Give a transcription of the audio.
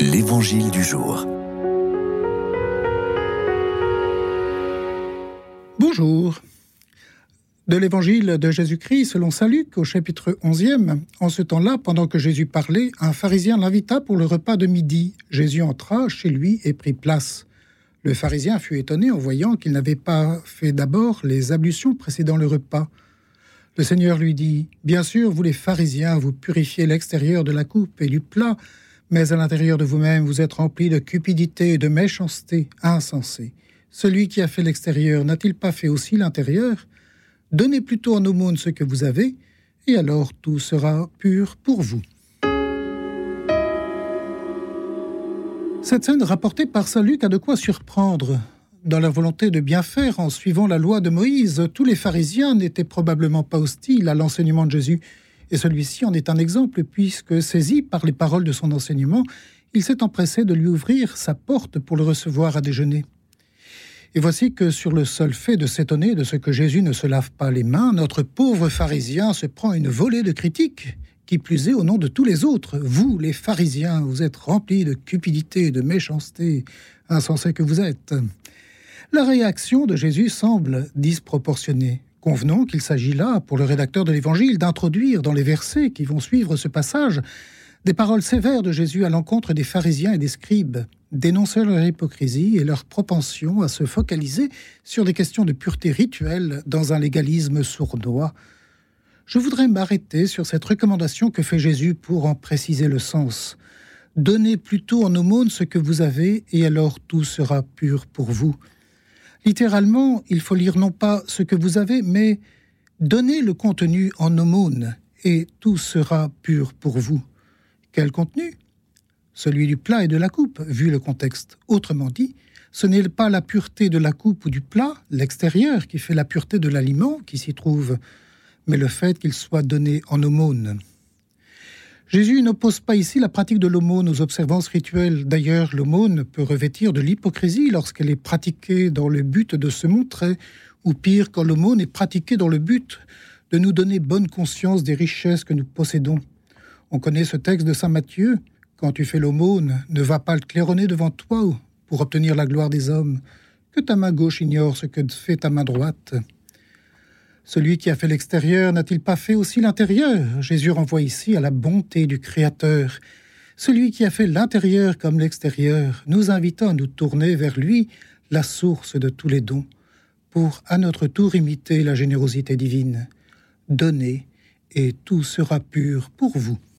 L'Évangile du jour. Bonjour. De l'Évangile de Jésus-Christ selon Saint Luc au chapitre 11e, en ce temps-là, pendant que Jésus parlait, un pharisien l'invita pour le repas de midi. Jésus entra chez lui et prit place. Le pharisien fut étonné en voyant qu'il n'avait pas fait d'abord les ablutions précédant le repas. Le Seigneur lui dit, Bien sûr, vous les pharisiens, vous purifiez l'extérieur de la coupe et du plat, mais à l'intérieur de vous-même, vous êtes remplis de cupidité et de méchanceté insensée. Celui qui a fait l'extérieur n'a-t-il pas fait aussi l'intérieur? Donnez plutôt en aumône ce que vous avez, et alors tout sera pur pour vous. Cette scène rapportée par Saint Luc a de quoi surprendre. Dans la volonté de bien faire en suivant la loi de Moïse, tous les pharisiens n'étaient probablement pas hostiles à l'enseignement de Jésus, et celui-ci en est un exemple, puisque, saisi par les paroles de son enseignement, il s'est empressé de lui ouvrir sa porte pour le recevoir à déjeuner. Et voici que sur le seul fait de s'étonner de ce que Jésus ne se lave pas les mains, notre pauvre pharisien se prend une volée de critiques, qui plus est au nom de tous les autres. Vous, les pharisiens, vous êtes remplis de cupidité de méchanceté, insensés que vous êtes. La réaction de Jésus semble disproportionnée. Convenons qu'il s'agit là, pour le rédacteur de l'Évangile, d'introduire dans les versets qui vont suivre ce passage des paroles sévères de Jésus à l'encontre des pharisiens et des scribes, dénonçant leur hypocrisie et leur propension à se focaliser sur des questions de pureté rituelle dans un légalisme sournois. Je voudrais m'arrêter sur cette recommandation que fait Jésus pour en préciser le sens. Donnez plutôt en aumône ce que vous avez, et alors tout sera pur pour vous. Littéralement, il faut lire non pas ce que vous avez, mais donnez le contenu en aumône, et tout sera pur pour vous. Quel contenu? Celui du plat et de la coupe, vu le contexte. Autrement dit, ce n'est pas la pureté de la coupe ou du plat, l'extérieur, qui fait la pureté de l'aliment qui s'y trouve, mais le fait qu'il soit donné en aumône. Jésus n'oppose pas ici la pratique de l'aumône aux observances rituelles. D'ailleurs, l'aumône peut revêtir de l'hypocrisie lorsqu'elle est pratiquée dans le but de se montrer, ou pire, quand l'aumône est pratiquée dans le but de nous donner bonne conscience des richesses que nous possédons. On connaît ce texte de Saint Matthieu. Quand tu fais l'aumône, ne va pas le claironner devant toi pour obtenir la gloire des hommes. Que ta main gauche ignore ce que fait ta main droite. Celui qui a fait l'extérieur n'a-t-il pas fait aussi l'intérieur? Jésus renvoie ici à la bonté du Créateur. Celui qui a fait l'intérieur comme l'extérieur, nous invitant à nous tourner vers lui, la source de tous les dons, pour à notre tour imiter la générosité divine. Donnez, et tout sera pur pour vous.